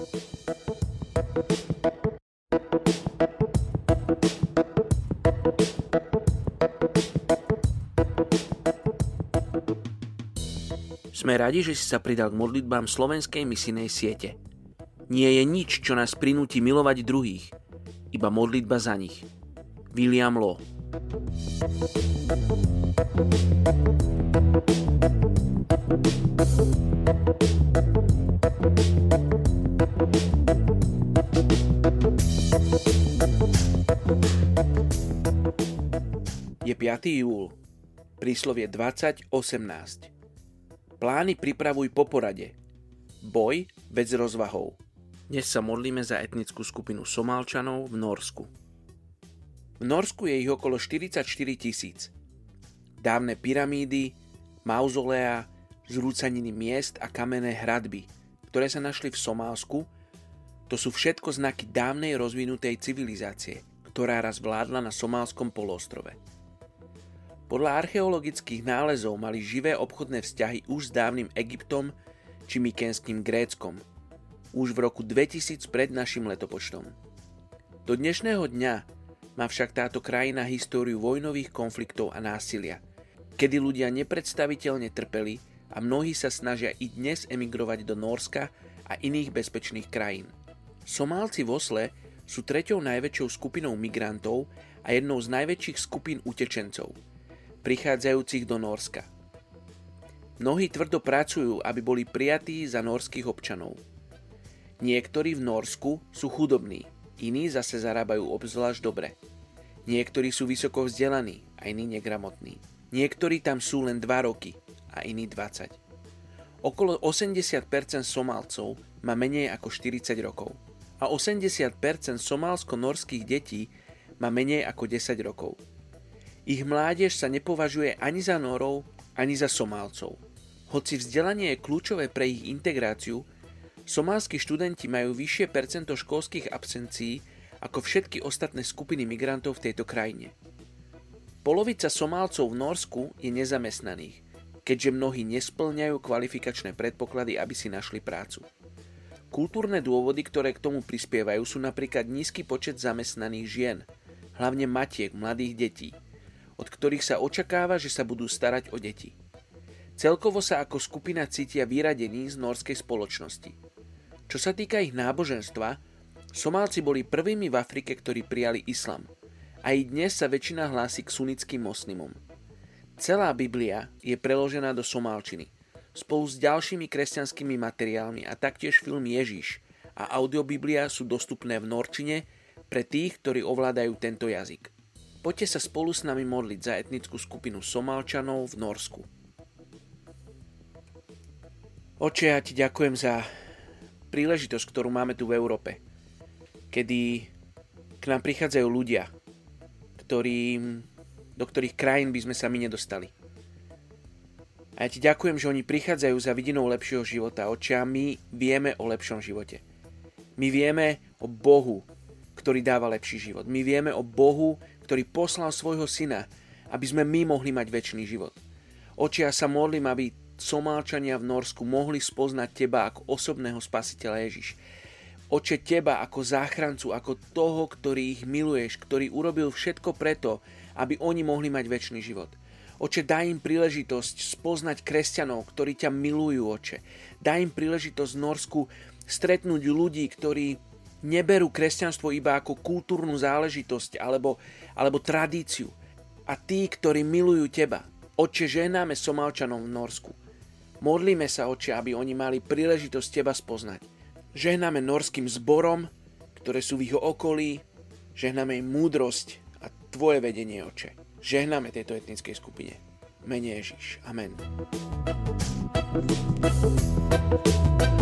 Sme radi, že si sa pridal k modlitbám slovenskej misinej siete. Nie je nič, čo nás prinúti milovať druhých, iba modlitba za nich. William Law Je 5. júl, príslovie 20.18. Plány pripravuj po porade. Boj vec rozvahou. Dnes sa modlíme za etnickú skupinu Somálčanov v Norsku. V Norsku je ich okolo 44 tisíc. Dávne pyramídy, mauzolea, zrúcaniny miest a kamenné hradby, ktoré sa našli v Somálsku, to sú všetko znaky dávnej rozvinutej civilizácie, ktorá raz vládla na somálskom polostrove. Podľa archeologických nálezov mali živé obchodné vzťahy už s dávnym Egyptom či mykenským Gréckom, už v roku 2000 pred našim letopočtom. Do dnešného dňa má však táto krajina históriu vojnových konfliktov a násilia, kedy ľudia nepredstaviteľne trpeli a mnohí sa snažia i dnes emigrovať do Norska a iných bezpečných krajín. Somálci v Osle sú treťou najväčšou skupinou migrantov a jednou z najväčších skupín utečencov – prichádzajúcich do Norska. Mnohí tvrdo pracujú, aby boli prijatí za norských občanov. Niektorí v Norsku sú chudobní, iní zase zarábajú obzvlášť dobre. Niektorí sú vysoko vzdelaní a iní negramotní. Niektorí tam sú len 2 roky a iní 20. Okolo 80% Somálcov má menej ako 40 rokov a 80% somálsko-norských detí má menej ako 10 rokov. Ich mládež sa nepovažuje ani za Norov, ani za Somálcov. Hoci vzdelanie je kľúčové pre ich integráciu, somálski študenti majú vyššie percento školských absencií ako všetky ostatné skupiny migrantov v tejto krajine. Polovica Somálcov v Norsku je nezamestnaných, keďže mnohí nesplňajú kvalifikačné predpoklady, aby si našli prácu. Kultúrne dôvody, ktoré k tomu prispievajú, sú napríklad nízky počet zamestnaných žien, hlavne matiek, mladých detí – od ktorých sa očakáva, že sa budú starať o deti. Celkovo sa ako skupina cítia vyradení z norskej spoločnosti. Čo sa týka ich náboženstva, Somálci boli prvými v Afrike, ktorí prijali islam. A i dnes sa väčšina hlási k sunnickým moslimom. Celá Biblia je preložená do somálčiny, spolu s ďalšími kresťanskými materiálmi a taktiež film Ježiš a audiobiblia sú dostupné v norčine pre tých, ktorí ovládajú tento jazyk. Poďte sa spolu s nami modliť za etnickú skupinu Somálčanov v Norsku. Oče, ja ti ďakujem za príležitosť, ktorú máme tu v Európe, kedy k nám prichádzajú ľudia, ktorým, do ktorých krajín by sme sa my nedostali. A ja ti ďakujem, že oni prichádzajú za vidinou lepšieho života. Oče, a my vieme o lepšom živote. My vieme o Bohu, ktorý dáva lepší život. My vieme o Bohu, ktorý poslal svojho syna, aby sme my mohli mať väčší život. Oči, ja sa modlím, aby Somálčania v Norsku mohli spoznať Teba ako osobného spasiteľa Ježiš. Oče, Teba ako záchrancu, ako toho, ktorý ich miluješ, ktorý urobil všetko preto, aby oni mohli mať väčší život. Oče, daj im príležitosť spoznať kresťanov, ktorí ťa milujú, oče. Daj im príležitosť v Norsku stretnúť ľudí, ktorí neberú kresťanstvo iba ako kultúrnu záležitosť alebo, alebo tradíciu. A tí, ktorí milujú teba, oče, ženáme Somálčanom v Norsku. Modlíme sa, oče, aby oni mali príležitosť teba spoznať. Žehnáme norským zborom, ktoré sú v ich okolí, žehnáme im múdrosť a tvoje vedenie, oče. Žehnáme tejto etnickej skupine. Mene Ježiš. Amen. thank you